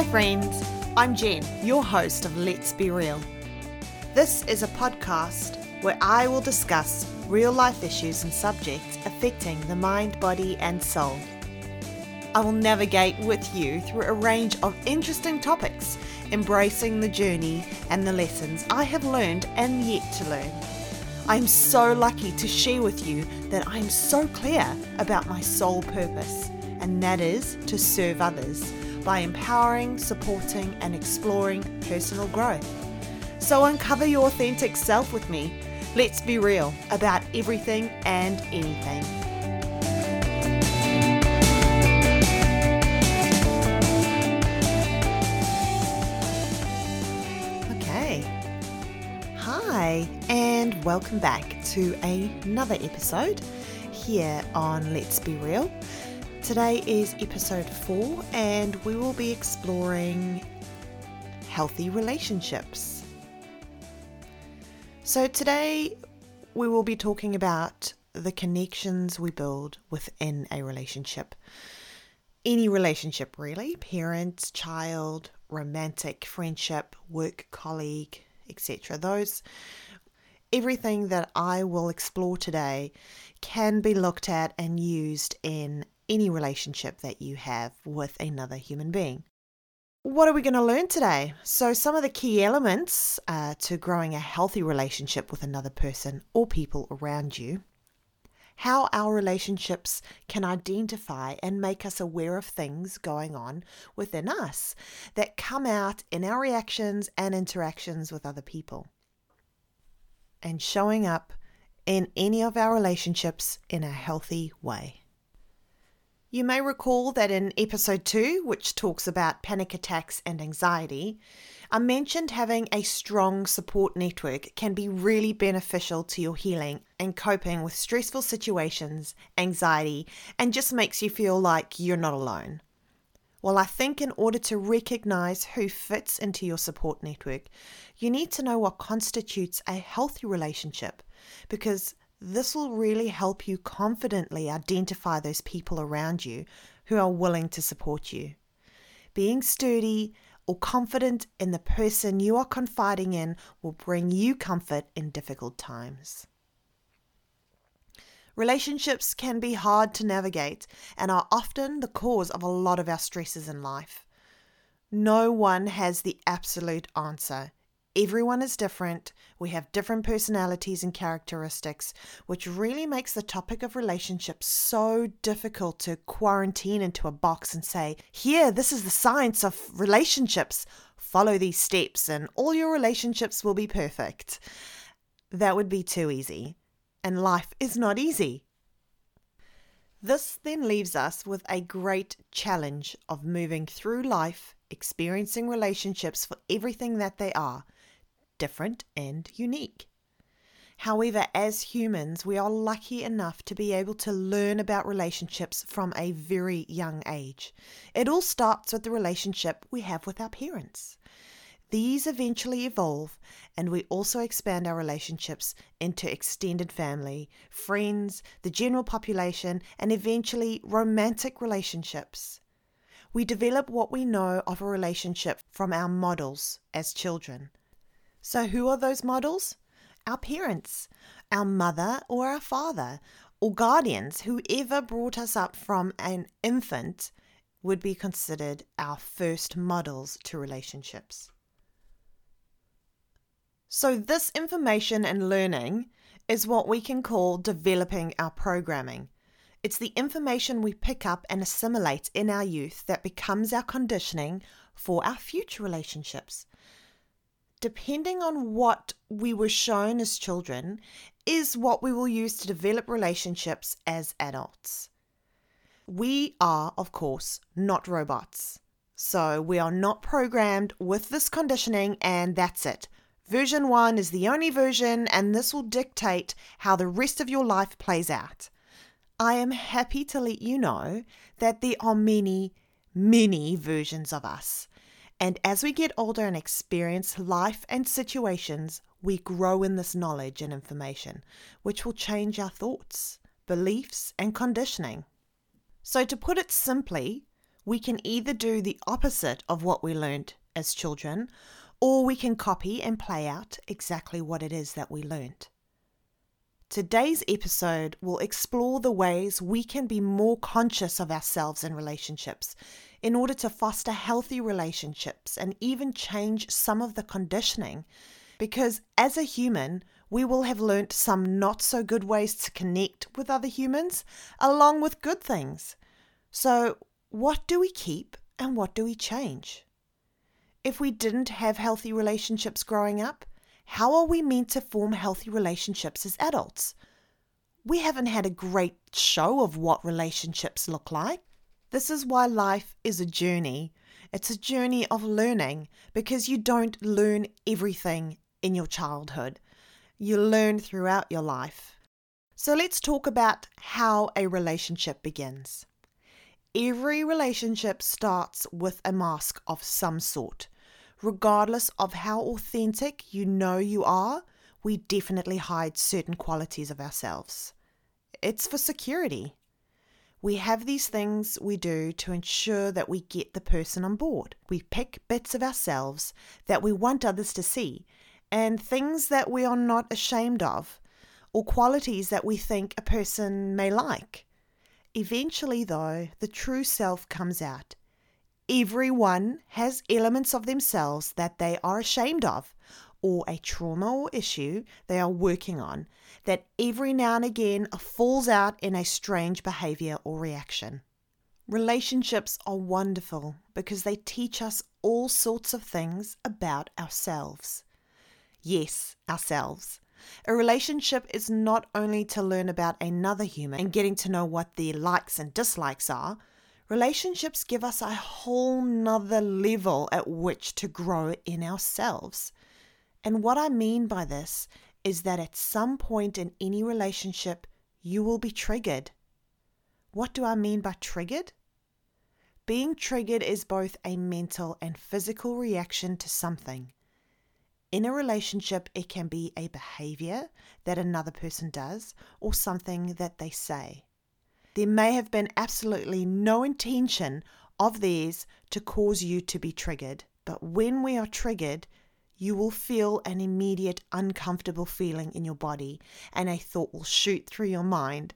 Hi, friends. I'm Jen, your host of Let's Be Real. This is a podcast where I will discuss real life issues and subjects affecting the mind, body, and soul. I will navigate with you through a range of interesting topics, embracing the journey and the lessons I have learned and yet to learn. I'm so lucky to share with you that I'm so clear about my sole purpose, and that is to serve others by empowering, supporting, and exploring personal growth. So uncover your authentic self with me. Let's be real about everything and anything. Okay. Hi, and welcome back to another episode here on Let's Be Real. Today is episode four, and we will be exploring healthy relationships. So, today we will be talking about the connections we build within a relationship. Any relationship, really parents, child, romantic, friendship, work colleague, etc. Those everything that I will explore today can be looked at and used in any relationship that you have with another human being. What are we going to learn today? So, some of the key elements uh, to growing a healthy relationship with another person or people around you, how our relationships can identify and make us aware of things going on within us that come out in our reactions and interactions with other people, and showing up in any of our relationships in a healthy way. You may recall that in episode 2, which talks about panic attacks and anxiety, I mentioned having a strong support network can be really beneficial to your healing and coping with stressful situations, anxiety, and just makes you feel like you're not alone. Well, I think in order to recognize who fits into your support network, you need to know what constitutes a healthy relationship because this will really help you confidently identify those people around you who are willing to support you. Being sturdy or confident in the person you are confiding in will bring you comfort in difficult times. Relationships can be hard to navigate and are often the cause of a lot of our stresses in life. No one has the absolute answer. Everyone is different. We have different personalities and characteristics, which really makes the topic of relationships so difficult to quarantine into a box and say, Here, this is the science of relationships. Follow these steps, and all your relationships will be perfect. That would be too easy. And life is not easy. This then leaves us with a great challenge of moving through life, experiencing relationships for everything that they are different and unique. However, as humans, we are lucky enough to be able to learn about relationships from a very young age. It all starts with the relationship we have with our parents. These eventually evolve, and we also expand our relationships into extended family, friends, the general population, and eventually romantic relationships. We develop what we know of a relationship from our models as children. So, who are those models? Our parents, our mother or our father, or guardians, whoever brought us up from an infant would be considered our first models to relationships. So, this information and learning is what we can call developing our programming. It's the information we pick up and assimilate in our youth that becomes our conditioning for our future relationships depending on what we were shown as children, is what we will use to develop relationships as adults. We are, of course, not robots. So we are not programmed with this conditioning, and that's it. Version 1 is the only version, and this will dictate how the rest of your life plays out. I am happy to let you know that there are many, many versions of us. And as we get older and experience life and situations, we grow in this knowledge and information, which will change our thoughts, beliefs, and conditioning. So, to put it simply, we can either do the opposite of what we learned as children, or we can copy and play out exactly what it is that we learned. Today's episode will explore the ways we can be more conscious of ourselves in relationships in order to foster healthy relationships and even change some of the conditioning. Because as a human, we will have learnt some not so good ways to connect with other humans, along with good things. So, what do we keep and what do we change? If we didn't have healthy relationships growing up, how are we meant to form healthy relationships as adults? We haven't had a great show of what relationships look like. This is why life is a journey. It's a journey of learning because you don't learn everything in your childhood. You learn throughout your life. So let's talk about how a relationship begins. Every relationship starts with a mask of some sort. Regardless of how authentic you know you are, we definitely hide certain qualities of ourselves. It's for security. We have these things we do to ensure that we get the person on board. We pick bits of ourselves that we want others to see and things that we are not ashamed of or qualities that we think a person may like. Eventually, though, the true self comes out. Everyone has elements of themselves that they are ashamed of, or a trauma or issue they are working on that every now and again falls out in a strange behavior or reaction. Relationships are wonderful because they teach us all sorts of things about ourselves. Yes, ourselves. A relationship is not only to learn about another human and getting to know what their likes and dislikes are, relationships give us a whole nother level at which to grow in ourselves. And what I mean by this is that at some point in any relationship, you will be triggered. What do I mean by triggered? Being triggered is both a mental and physical reaction to something. In a relationship, it can be a behavior that another person does or something that they say. There may have been absolutely no intention of theirs to cause you to be triggered, but when we are triggered, you will feel an immediate uncomfortable feeling in your body and a thought will shoot through your mind.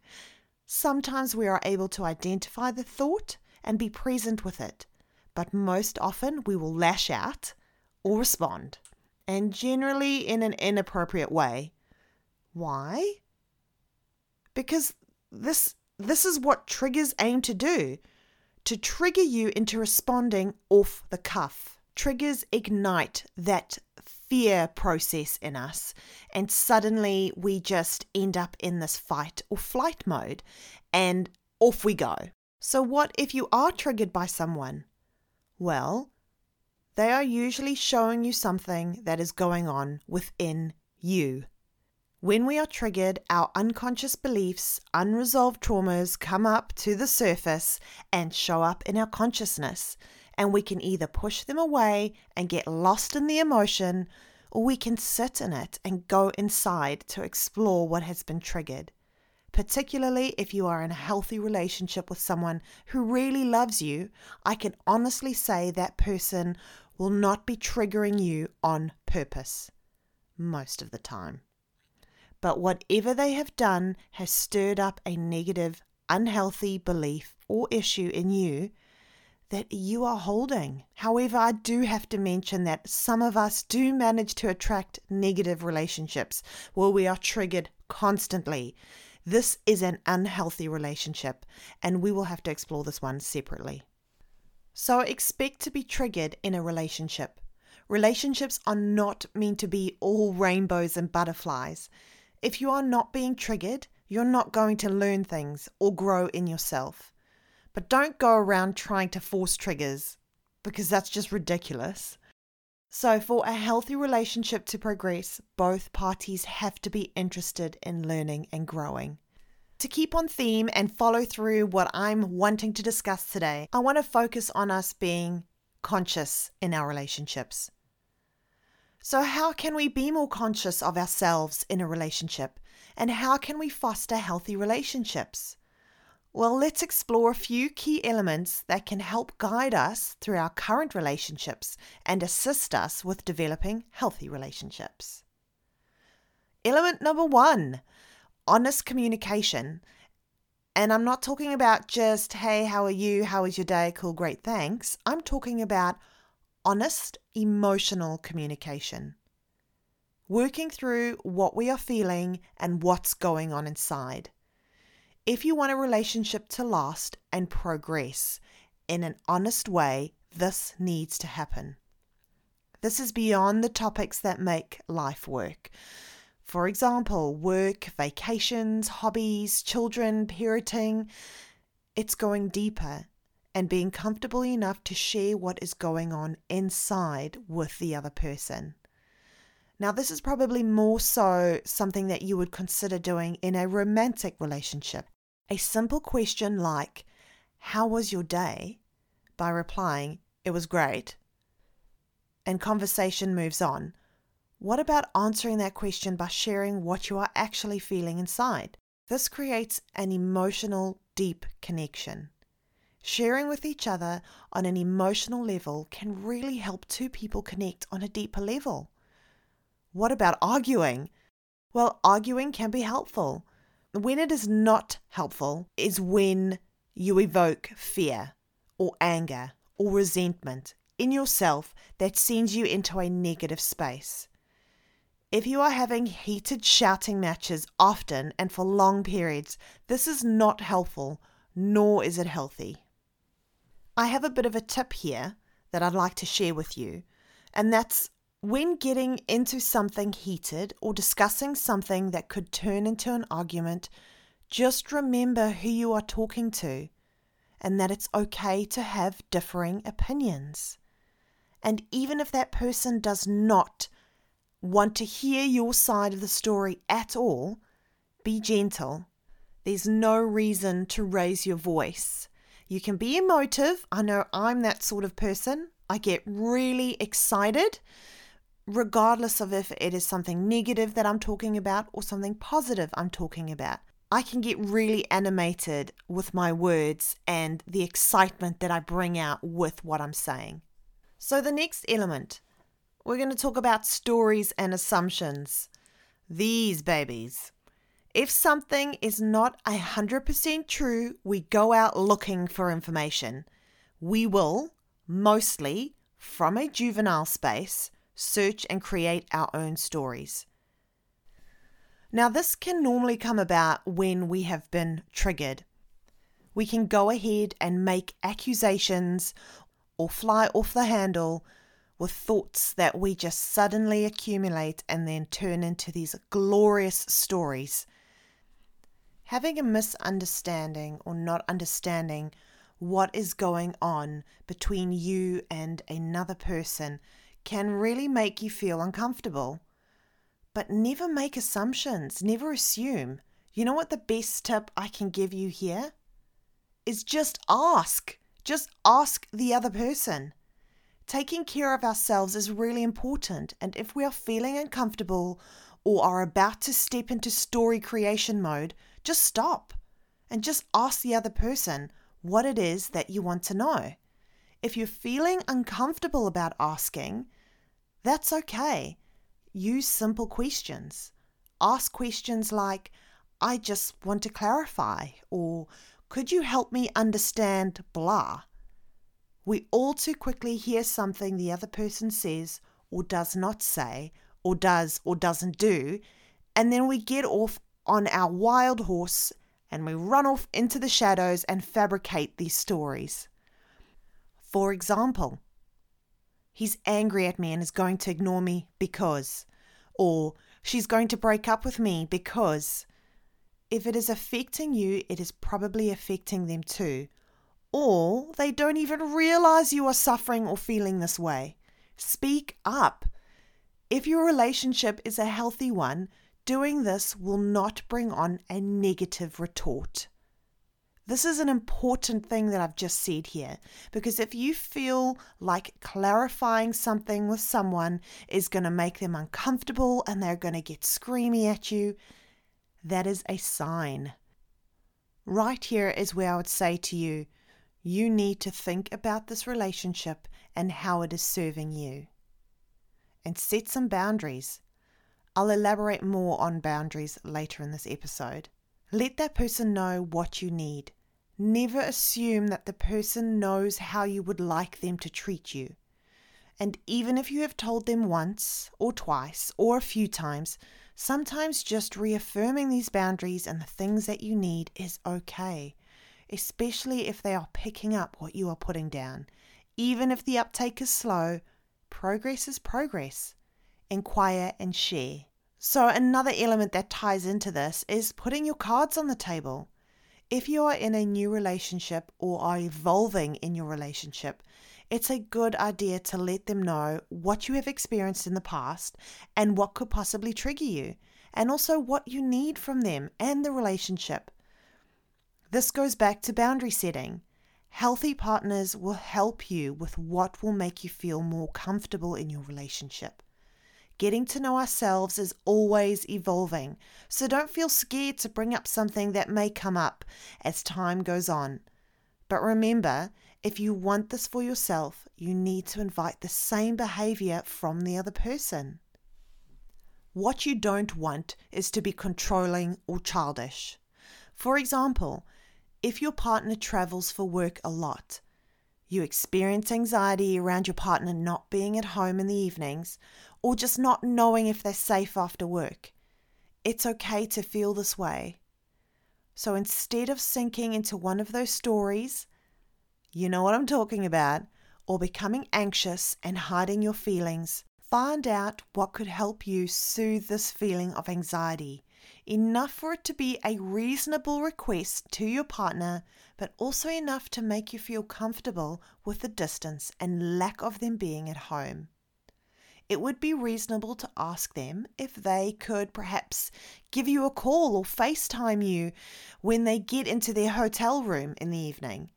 Sometimes we are able to identify the thought and be present with it, but most often we will lash out or respond and generally in an inappropriate way. Why? Because this this is what triggers aim to do, to trigger you into responding off the cuff. Triggers ignite that fear process in us, and suddenly we just end up in this fight or flight mode, and off we go. So, what if you are triggered by someone? Well, they are usually showing you something that is going on within you. When we are triggered, our unconscious beliefs, unresolved traumas come up to the surface and show up in our consciousness. And we can either push them away and get lost in the emotion, or we can sit in it and go inside to explore what has been triggered. Particularly if you are in a healthy relationship with someone who really loves you, I can honestly say that person will not be triggering you on purpose most of the time. But whatever they have done has stirred up a negative, unhealthy belief or issue in you that you are holding. However, I do have to mention that some of us do manage to attract negative relationships where we are triggered constantly. This is an unhealthy relationship, and we will have to explore this one separately. So expect to be triggered in a relationship. Relationships are not meant to be all rainbows and butterflies. If you are not being triggered, you're not going to learn things or grow in yourself. But don't go around trying to force triggers because that's just ridiculous. So, for a healthy relationship to progress, both parties have to be interested in learning and growing. To keep on theme and follow through what I'm wanting to discuss today, I want to focus on us being conscious in our relationships. So, how can we be more conscious of ourselves in a relationship? And how can we foster healthy relationships? Well, let's explore a few key elements that can help guide us through our current relationships and assist us with developing healthy relationships. Element number one honest communication. And I'm not talking about just, hey, how are you? How was your day? Cool, great, thanks. I'm talking about honest emotional communication. Working through what we are feeling and what's going on inside. If you want a relationship to last and progress in an honest way, this needs to happen. This is beyond the topics that make life work. For example, work, vacations, hobbies, children, parenting. It's going deeper and being comfortable enough to share what is going on inside with the other person. Now, this is probably more so something that you would consider doing in a romantic relationship a simple question like, How was your day? by replying, It was great, and conversation moves on. What about answering that question by sharing what you are actually feeling inside? This creates an emotional, deep connection. Sharing with each other on an emotional level can really help two people connect on a deeper level. What about arguing? Well, arguing can be helpful, when it is not helpful is when you evoke fear or anger or resentment in yourself that sends you into a negative space. If you are having heated shouting matches often and for long periods, this is not helpful, nor is it healthy. I have a bit of a tip here that I'd like to share with you, and that's when getting into something heated or discussing something that could turn into an argument, just remember who you are talking to and that it's okay to have differing opinions. And even if that person does not want to hear your side of the story at all, be gentle. There's no reason to raise your voice. You can be emotive. I know I'm that sort of person. I get really excited regardless of if it is something negative that I'm talking about or something positive I'm talking about. I can get really animated with my words and the excitement that I bring out with what I'm saying. So, the next element, we're going to talk about stories and assumptions. These babies. If something is not 100% true, we go out looking for information. We will, mostly from a juvenile space, search and create our own stories. Now, this can normally come about when we have been triggered. We can go ahead and make accusations or fly off the handle with thoughts that we just suddenly accumulate and then turn into these glorious stories. Having a misunderstanding or not understanding what is going on between you and another person can really make you feel uncomfortable. But never make assumptions, never assume. You know what the best tip I can give you here? Is just ask. Just ask the other person. Taking care of ourselves is really important, and if we are feeling uncomfortable or are about to step into story creation mode, just stop and just ask the other person what it is that you want to know. If you're feeling uncomfortable about asking, that's okay. Use simple questions. Ask questions like, I just want to clarify, or could you help me understand blah? We all too quickly hear something the other person says or does not say, or does or doesn't do, and then we get off on our wild horse and we run off into the shadows and fabricate these stories. For example, he's angry at me and is going to ignore me because, or she's going to break up with me because. If it is affecting you, it is probably affecting them too. Or they don't even realize you are suffering or feeling this way. Speak up. If your relationship is a healthy one, Doing this will not bring on a negative retort. This is an important thing that I've just said here because if you feel like clarifying something with someone is going to make them uncomfortable and they're going to get screamy at you, that is a sign. right here is where I would say to you, you need to think about this relationship and how it is serving you. And set some boundaries. I'll elaborate more on boundaries later in this episode. Let that person know what you need. Never assume that the person knows how you would like them to treat you. And even if you have told them once or twice or a few times, sometimes just reaffirming these boundaries and the things that you need is okay, especially if they are picking up what you are putting down. Even if the uptake is slow, progress is progress. Inquire and share. So, another element that ties into this is putting your cards on the table. If you are in a new relationship or are evolving in your relationship, it's a good idea to let them know what you have experienced in the past and what could possibly trigger you, and also what you need from them and the relationship. This goes back to boundary setting. Healthy partners will help you with what will make you feel more comfortable in your relationship. Getting to know ourselves is always evolving, so don't feel scared to bring up something that may come up as time goes on. But remember, if you want this for yourself, you need to invite the same behavior from the other person. What you don't want is to be controlling or childish. For example, if your partner travels for work a lot, you experience anxiety around your partner not being at home in the evenings or just not knowing if they're safe after work. It's okay to feel this way. So instead of sinking into one of those stories, you know what I'm talking about, or becoming anxious and hiding your feelings, find out what could help you soothe this feeling of anxiety. Enough for it to be a reasonable request to your partner, but also enough to make you feel comfortable with the distance and lack of them being at home. It would be reasonable to ask them if they could perhaps give you a call or FaceTime you when they get into their hotel room in the evening.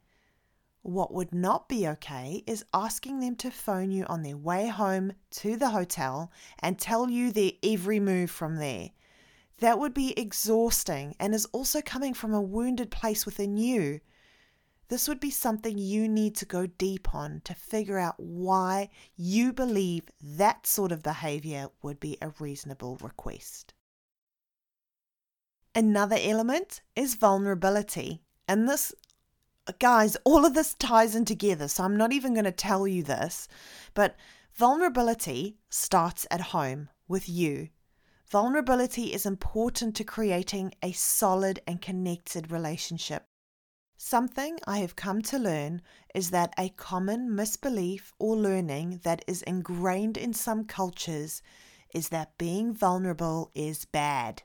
What would not be okay is asking them to phone you on their way home to the hotel and tell you their every move from there. That would be exhausting and is also coming from a wounded place within you. This would be something you need to go deep on to figure out why you believe that sort of behavior would be a reasonable request. Another element is vulnerability, and this guys, all of this ties in together. So I'm not even going to tell you this, but vulnerability starts at home with you. Vulnerability is important to creating a solid and connected relationship. Something I have come to learn is that a common misbelief or learning that is ingrained in some cultures is that being vulnerable is bad,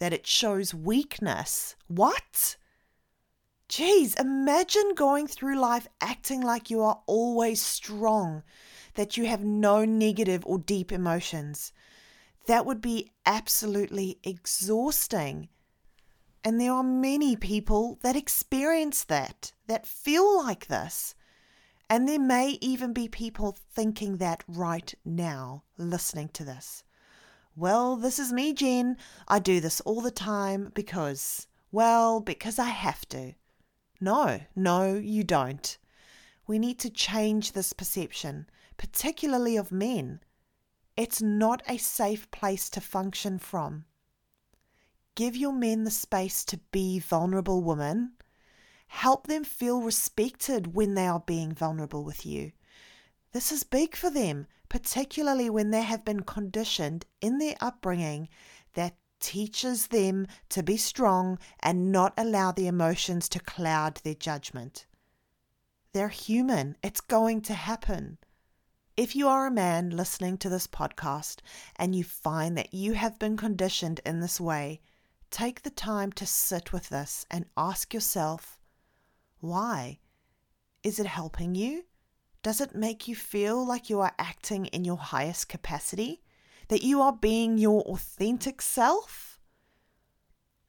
that it shows weakness. What? Geez, imagine going through life acting like you are always strong, that you have no negative or deep emotions. That would be absolutely exhausting. And there are many people that experience that, that feel like this. And there may even be people thinking that right now, listening to this. Well, this is me, Jen. I do this all the time because, well, because I have to. No, no, you don't. We need to change this perception, particularly of men. It's not a safe place to function from. Give your men the space to be vulnerable women. Help them feel respected when they are being vulnerable with you. This is big for them, particularly when they have been conditioned in their upbringing that teaches them to be strong and not allow the emotions to cloud their judgment. They're human, it's going to happen. If you are a man listening to this podcast and you find that you have been conditioned in this way, take the time to sit with this and ask yourself why? Is it helping you? Does it make you feel like you are acting in your highest capacity? that you are being your authentic self.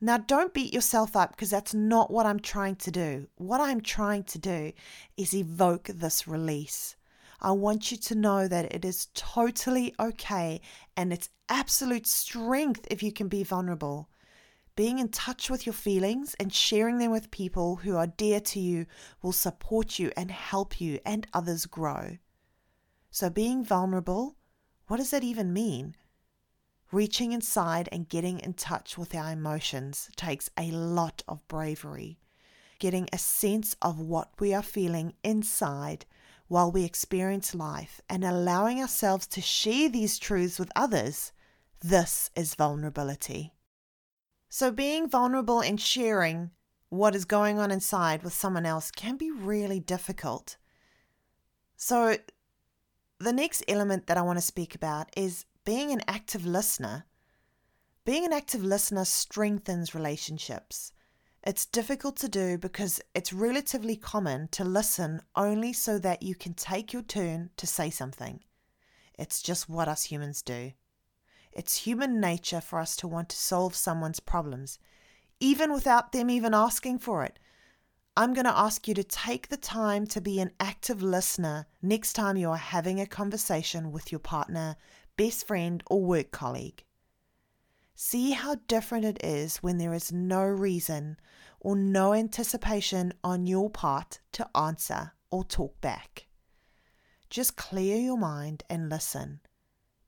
Now, don't beat yourself up because that's not what I'm trying to do. What I'm trying to do is evoke this release. I want you to know that it is totally okay and it's absolute strength if you can be vulnerable. being in touch with your feelings and sharing them with people who are dear to you will support you and help you and others grow. So, being vulnerable, what does that even mean? Reaching inside and getting in touch with our emotions takes a lot of bravery. Getting a sense of what we are feeling inside while we experience life and allowing ourselves to share these truths with others, this is vulnerability. So, being vulnerable and sharing what is going on inside with someone else can be really difficult. So, the next element that I want to speak about is being an active listener. Being an active listener strengthens relationships. It's difficult to do because it's relatively common to listen only so that you can take your turn to say something. It's just what us humans do. It's human nature for us to want to solve someone's problems, even without them even asking for it. I'm going to ask you to take the time to be an active listener next time you are having a conversation with your partner, best friend, or work colleague. See how different it is when there is no reason or no anticipation on your part to answer or talk back. Just clear your mind and listen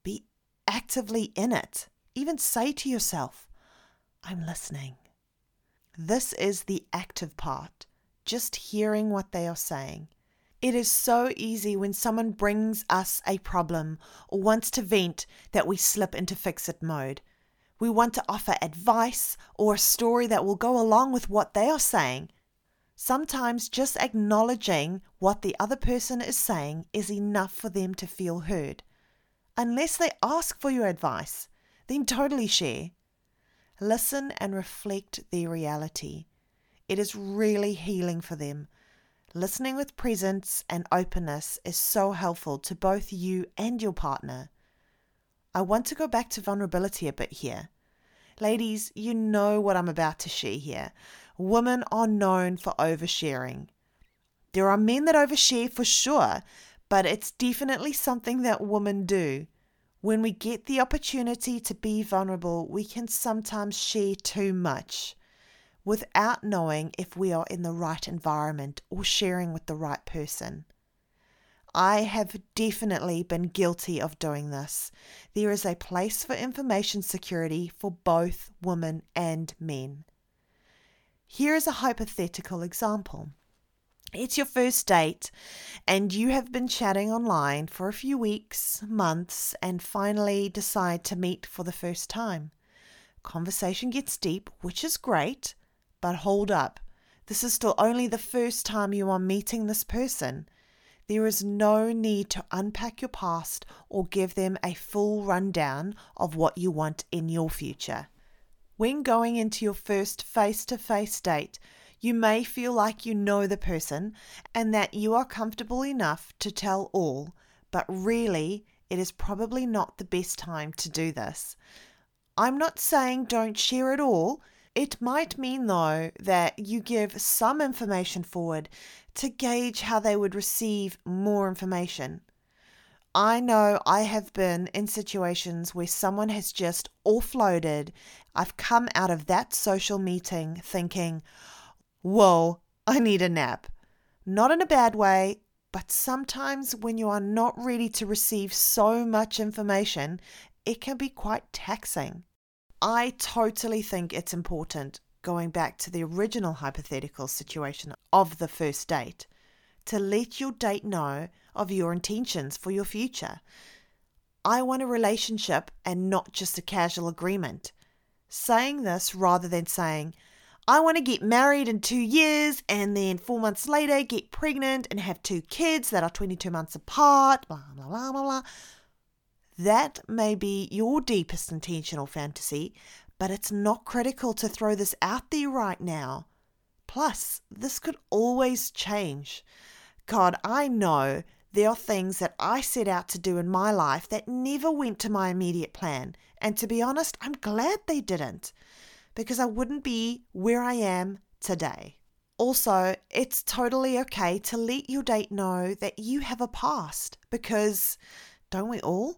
Be actively in it. Even say to yourself, I'm listening. This is the active part, just hearing what they are saying. It is so easy when someone brings us a problem or wants to vent that we slip into fix it mode. We want to offer advice or a story that will go along with what they are saying. Sometimes just acknowledging what the other person is saying is enough for them to feel heard unless they ask for your advice, then totally share. Listen and reflect their reality. It is really healing for them. Listening with presence and openness is so helpful to both you and your partner. I want to go back to vulnerability a bit here. Ladies, you know what I'm about to share here. Women are known for oversharing. There are men that overshare for sure, but it's definitely something that women do. When we get the opportunity to be vulnerable, we can sometimes share too much without knowing if we are in the right environment or sharing with the right person. I have definitely been guilty of doing this. There is a place for information security for both women and men. Here is a hypothetical example it's your first date and you have been chatting online for a few weeks, months, and finally decide to meet for the first time. Conversation gets deep, which is great, but hold up. This is still only the first time you are meeting this person. There is no need to unpack your past or give them a full rundown of what you want in your future. When going into your first face to face date, you may feel like you know the person and that you are comfortable enough to tell all, but really, it is probably not the best time to do this. I'm not saying don't share it all. It might mean, though, that you give some information forward to gauge how they would receive more information. I know I have been in situations where someone has just offloaded. I've come out of that social meeting thinking, Whoa, I need a nap. Not in a bad way, but sometimes when you are not ready to receive so much information, it can be quite taxing. I totally think it's important, going back to the original hypothetical situation of the first date, to let your date know of your intentions for your future. I want a relationship and not just a casual agreement. Saying this rather than saying, I want to get married in two years and then four months later get pregnant and have two kids that are 22 months apart, blah, blah, blah, blah, blah. That may be your deepest intentional fantasy, but it's not critical to throw this out there right now. Plus, this could always change. God, I know there are things that I set out to do in my life that never went to my immediate plan. And to be honest, I'm glad they didn't because I wouldn't be where I am today. Also, it's totally okay to let your date know that you have a past because don't we all?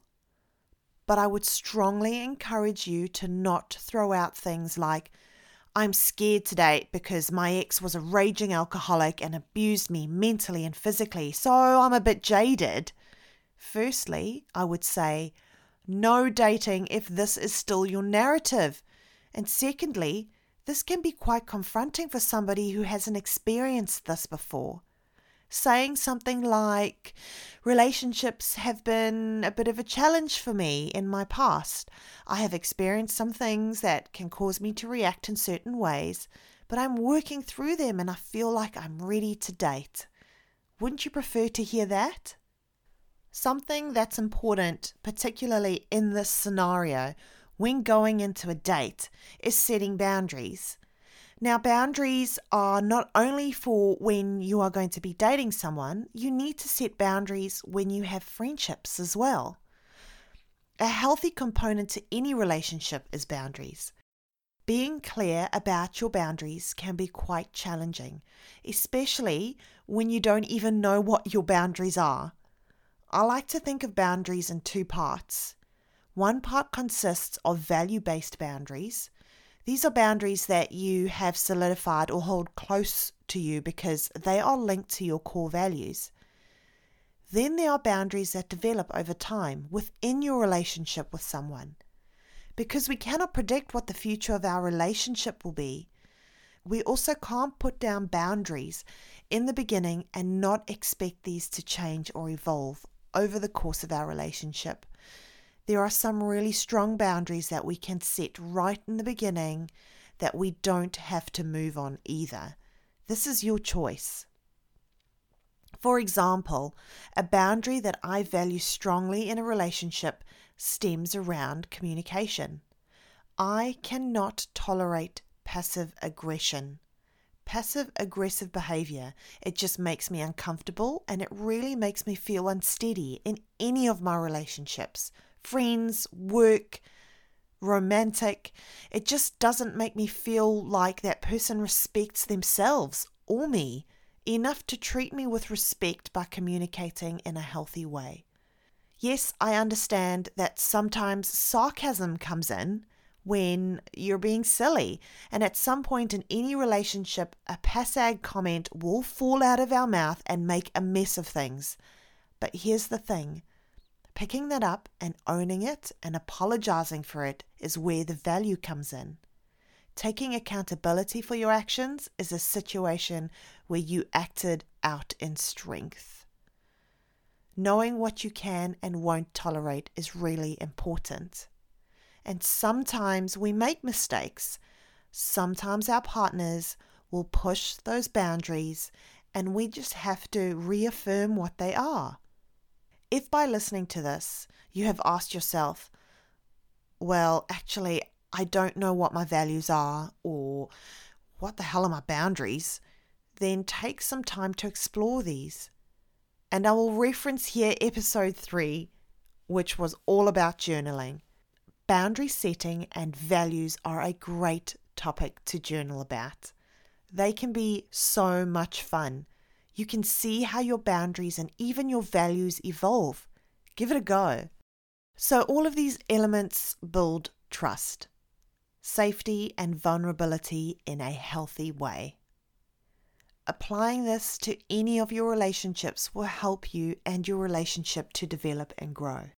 But I would strongly encourage you to not throw out things like, I'm scared to date because my ex was a raging alcoholic and abused me mentally and physically, so I'm a bit jaded. Firstly, I would say no dating if this is still your narrative. And secondly, this can be quite confronting for somebody who hasn't experienced this before saying something like, Relationships have been a bit of a challenge for me in my past. I have experienced some things that can cause me to react in certain ways, but I'm working through them and I feel like I'm ready to date. Wouldn't you prefer to hear that? Something that's important, particularly in this scenario, when going into a date, is setting boundaries. Now, boundaries are not only for when you are going to be dating someone, you need to set boundaries when you have friendships as well. A healthy component to any relationship is boundaries. Being clear about your boundaries can be quite challenging, especially when you don't even know what your boundaries are. I like to think of boundaries in two parts. One part consists of value based boundaries, these are boundaries that you have solidified or hold close to you because they are linked to your core values. Then there are boundaries that develop over time within your relationship with someone. Because we cannot predict what the future of our relationship will be, we also can't put down boundaries in the beginning and not expect these to change or evolve over the course of our relationship there are some really strong boundaries that we can set right in the beginning that we don't have to move on either. This is your choice. For example, a boundary that I value strongly in a relationship stems around communication. I cannot tolerate passive aggression. Passive aggressive behavior, it just makes me uncomfortable and it really makes me feel unsteady in any of my relationships, friends, work, romantic. It just doesn't make me feel like that person respects themselves or me enough to treat me with respect by communicating in a healthy way. Yes, I understand that sometimes sarcasm comes in when you're being silly, and at some point in any relationship, a passag comment will fall out of our mouth and make a mess of things. But here's the thing Picking that up and owning it and apologizing for it is where the value comes in. Taking accountability for your actions is a situation where you acted out in strength. Knowing what you can and won't tolerate is really important. And sometimes we make mistakes. Sometimes our partners will push those boundaries, and we just have to reaffirm what they are. If by listening to this you have asked yourself, well, actually, I don't know what my values are, or what the hell are my boundaries, then take some time to explore these. And I will reference here episode 3, which was all about journaling. Boundary setting and values are a great topic to journal about. They can be so much fun you can see how your boundaries and even your values evolve. Give it a go. So, all of these elements build trust, safety, and vulnerability in a healthy way. Applying this to any of your relationships will help you and your relationship to develop and grow.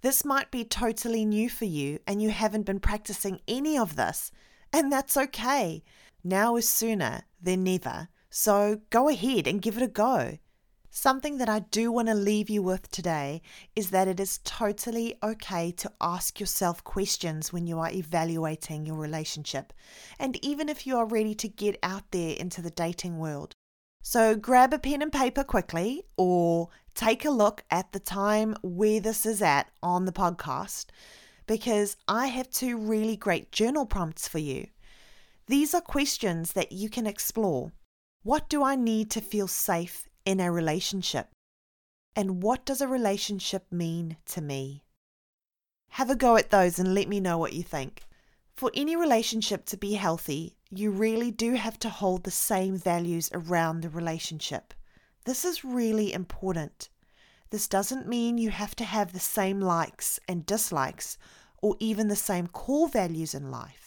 This might be totally new for you and you haven't been practicing any of this, and that's okay. Now is sooner than never so go ahead and give it a go. Something that I do want to leave you with today is that it is totally okay to ask yourself questions when you are evaluating your relationship, and even if you are ready to get out there into the dating world. So grab a pen and paper quickly, or take a look at the time where this is at on the podcast, because I have two really great journal prompts for you. These are questions that you can explore. What do I need to feel safe in a relationship? And what does a relationship mean to me? Have a go at those and let me know what you think. For any relationship to be healthy, you really do have to hold the same values around the relationship. This is really important. This doesn't mean you have to have the same likes and dislikes or even the same core values in life.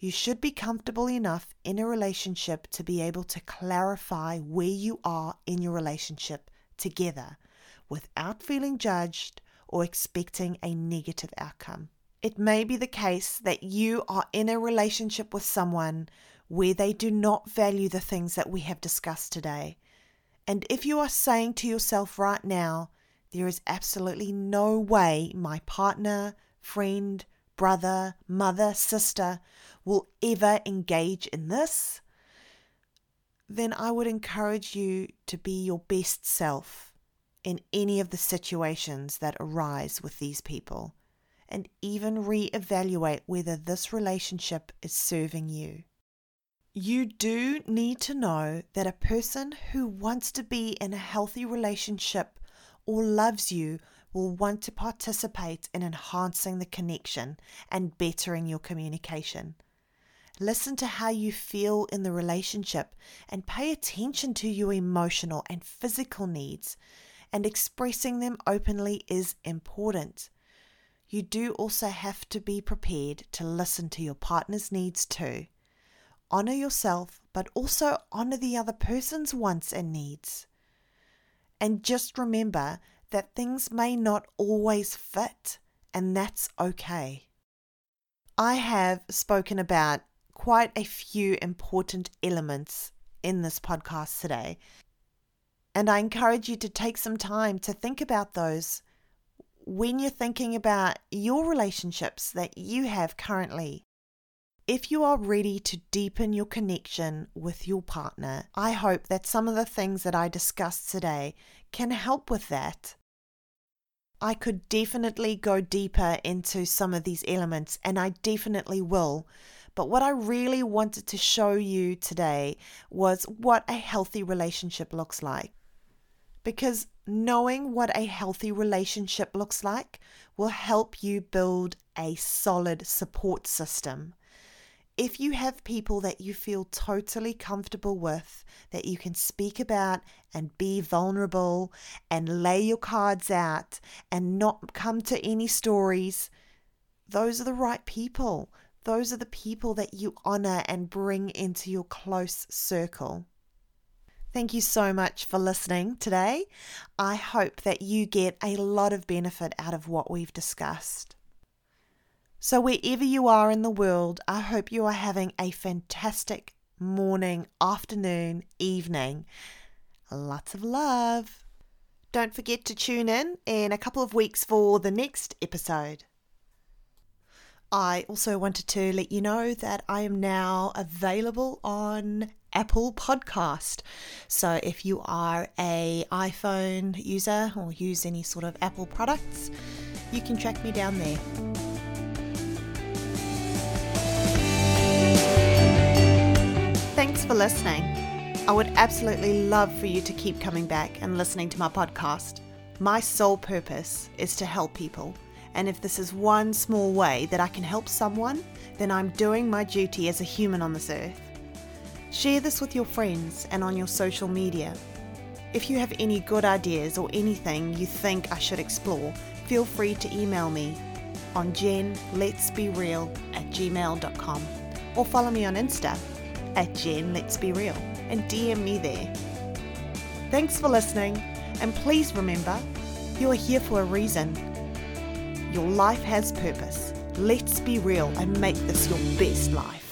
You should be comfortable enough in a relationship to be able to clarify where you are in your relationship together without feeling judged or expecting a negative outcome. It may be the case that you are in a relationship with someone where they do not value the things that we have discussed today. And if you are saying to yourself right now, there is absolutely no way my partner, friend, brother, mother, sister will ever engage in this, then I would encourage you to be your best self in any of the situations that arise with these people and even re-evaluate whether this relationship is serving you. You do need to know that a person who wants to be in a healthy relationship or loves you will want to participate in enhancing the connection and bettering your communication. Listen to how you feel in the relationship and pay attention to your emotional and physical needs, and expressing them openly is important. You do also have to be prepared to listen to your partner's needs too. Honor yourself, but also honor the other person's wants and needs. And just remember that things may not always fit, and that's okay. I have spoken about quite a few important elements in this podcast today, and I encourage you to take some time to think about those when you're thinking about your relationships that you have currently. If you are ready to deepen your connection with your partner, I hope that some of the things that I discussed today can help with that. I could definitely go deeper into some of these elements, and I definitely will. But what I really wanted to show you today was what a healthy relationship looks like. Because knowing what a healthy relationship looks like will help you build a solid support system if you have people that you feel totally comfortable with, that you can speak about and be vulnerable and lay your cards out and not come to any stories, those are the right people. Those are the people that you honor and bring into your close circle. Thank you so much for listening today. I hope that you get a lot of benefit out of what we've discussed. So, wherever you are in the world, I hope you are having a fantastic morning, afternoon, evening. Lots of love. Don't forget to tune in in a couple of weeks for the next episode. I also wanted to let you know that I am now available on Apple Podcast. So if you are a iPhone user or use any sort of Apple products, you can track me down there. Thanks for listening. I would absolutely love for you to keep coming back and listening to my podcast. My sole purpose is to help people, and if this is one small way that I can help someone, then I'm doing my duty as a human on this earth. Share this with your friends and on your social media. If you have any good ideas or anything you think I should explore, feel free to email me on jenletsbereal at gmail.com or follow me on Insta at Jen Let's Be Real and DM me there. Thanks for listening, and please remember, you're here for a reason. Your life has purpose. Let's be real and make this your best life.